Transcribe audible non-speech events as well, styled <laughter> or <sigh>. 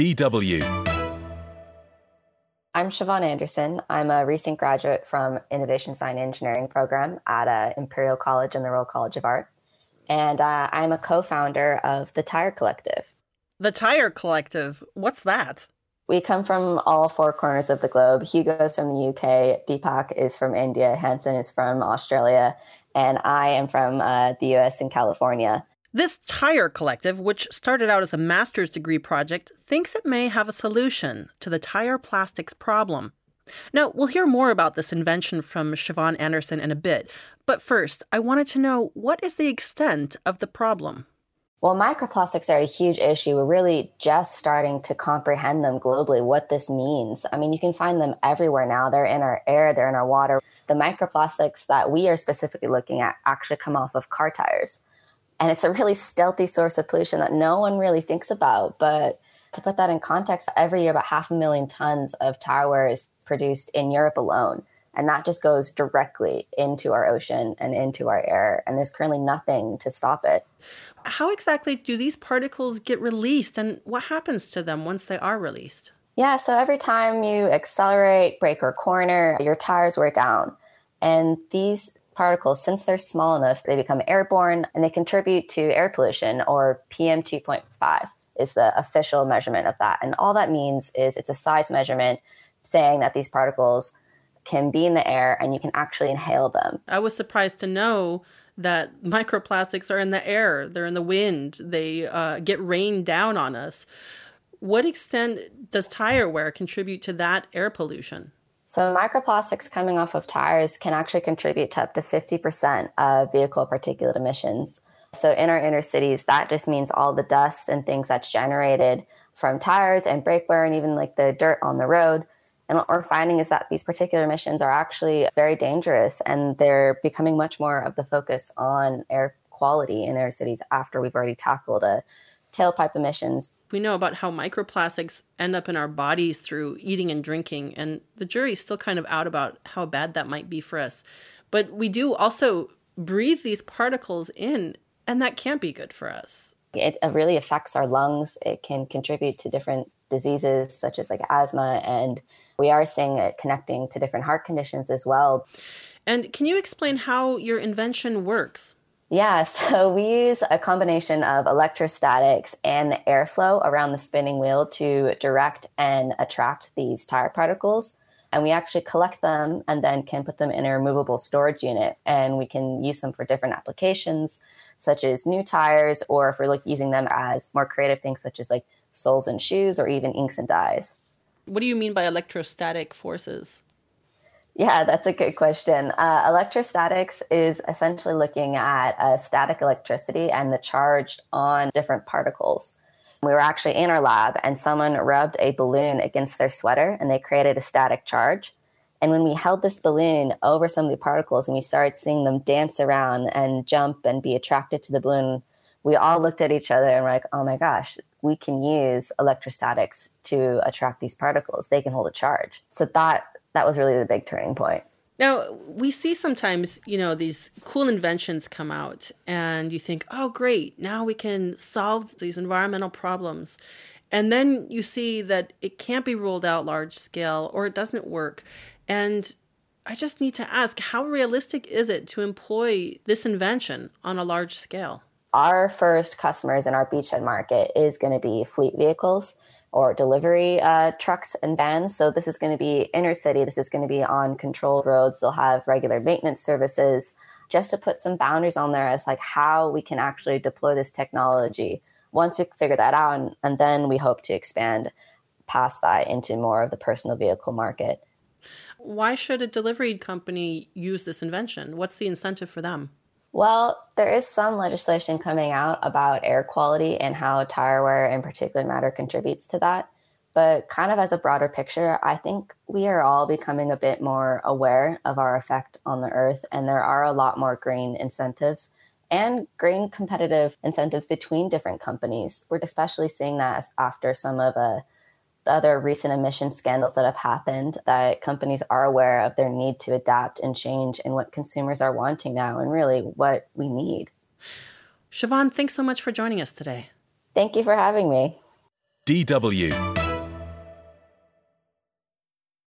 DW. I'm Siobhan Anderson. I'm a recent graduate from Innovation Design Engineering program at uh, Imperial College and the Royal College of Art. And uh, I'm a co founder of the Tyre Collective. The Tyre Collective, what's that? We come from all four corners of the globe. Hugo's from the UK, Deepak is from India, Hanson is from Australia, and I am from uh, the US and California. This Tyre Collective, which started out as a master's degree project, thinks it may have a solution to the tire plastics problem. Now, we'll hear more about this invention from Siobhan Anderson in a bit, but first, I wanted to know what is the extent of the problem? Well, microplastics are a huge issue. We're really just starting to comprehend them globally, what this means. I mean, you can find them everywhere now. They're in our air, they're in our water. The microplastics that we are specifically looking at actually come off of car tires. And it's a really stealthy source of pollution that no one really thinks about. But to put that in context, every year about half a million tons of tire wear is produced in Europe alone. And that just goes directly into our ocean and into our air. And there's currently nothing to stop it. How exactly do these particles get released and what happens to them once they are released? Yeah, so every time you accelerate, brake, or corner, your tires wear down. And these particles, since they're small enough, they become airborne and they contribute to air pollution, or PM 2.5 is the official measurement of that. And all that means is it's a size measurement saying that these particles can be in the air and you can actually inhale them. I was surprised to know that microplastics are in the air, they're in the wind, they uh, get rained down on us. What extent does tire wear contribute to that air pollution? So, microplastics coming off of tires can actually contribute to up to 50% of vehicle particulate emissions. So, in our inner cities, that just means all the dust and things that's generated from tires and brake wear and even like the dirt on the road. And what we're finding is that these particular emissions are actually very dangerous and they're becoming much more of the focus on air quality in our cities after we've already tackled a tailpipe emissions. We know about how microplastics end up in our bodies through eating and drinking, and the jury's still kind of out about how bad that might be for us. But we do also breathe these particles in, and that can't be good for us. It really affects our lungs. It can contribute to different diseases such as like asthma, and we are seeing it connecting to different heart conditions as well. And can you explain how your invention works? Yeah, <laughs> so we use a combination of electrostatics and the airflow around the spinning wheel to direct and attract these tire particles. And we actually collect them and then can put them in a removable storage unit. And we can use them for different applications, such as new tires, or if we're like using them as more creative things, such as like soles and shoes, or even inks and dyes. What do you mean by electrostatic forces? Yeah, that's a good question. Uh, electrostatics is essentially looking at uh, static electricity and the charge on different particles. We were actually in our lab and someone rubbed a balloon against their sweater and they created a static charge. And when we held this balloon over some of the particles and we started seeing them dance around and jump and be attracted to the balloon, we all looked at each other and were like, oh my gosh, we can use electrostatics to attract these particles. They can hold a charge. So that that was really the big turning point. Now, we see sometimes, you know, these cool inventions come out and you think, oh, great, now we can solve these environmental problems. And then you see that it can't be rolled out large scale or it doesn't work. And I just need to ask how realistic is it to employ this invention on a large scale? Our first customers in our beachhead market is going to be fleet vehicles or delivery uh, trucks and vans. So this is going to be inner city. This is going to be on controlled roads. They'll have regular maintenance services just to put some boundaries on there as like how we can actually deploy this technology. Once we figure that out, and, and then we hope to expand past that into more of the personal vehicle market. Why should a delivery company use this invention? What's the incentive for them? Well, there is some legislation coming out about air quality and how tire wear in particulate matter contributes to that. But kind of as a broader picture, I think we are all becoming a bit more aware of our effect on the earth, and there are a lot more green incentives and green competitive incentives between different companies. We're especially seeing that after some of a other recent emission scandals that have happened that companies are aware of their need to adapt and change and what consumers are wanting now and really what we need. Siobhan, thanks so much for joining us today. Thank you for having me. DW.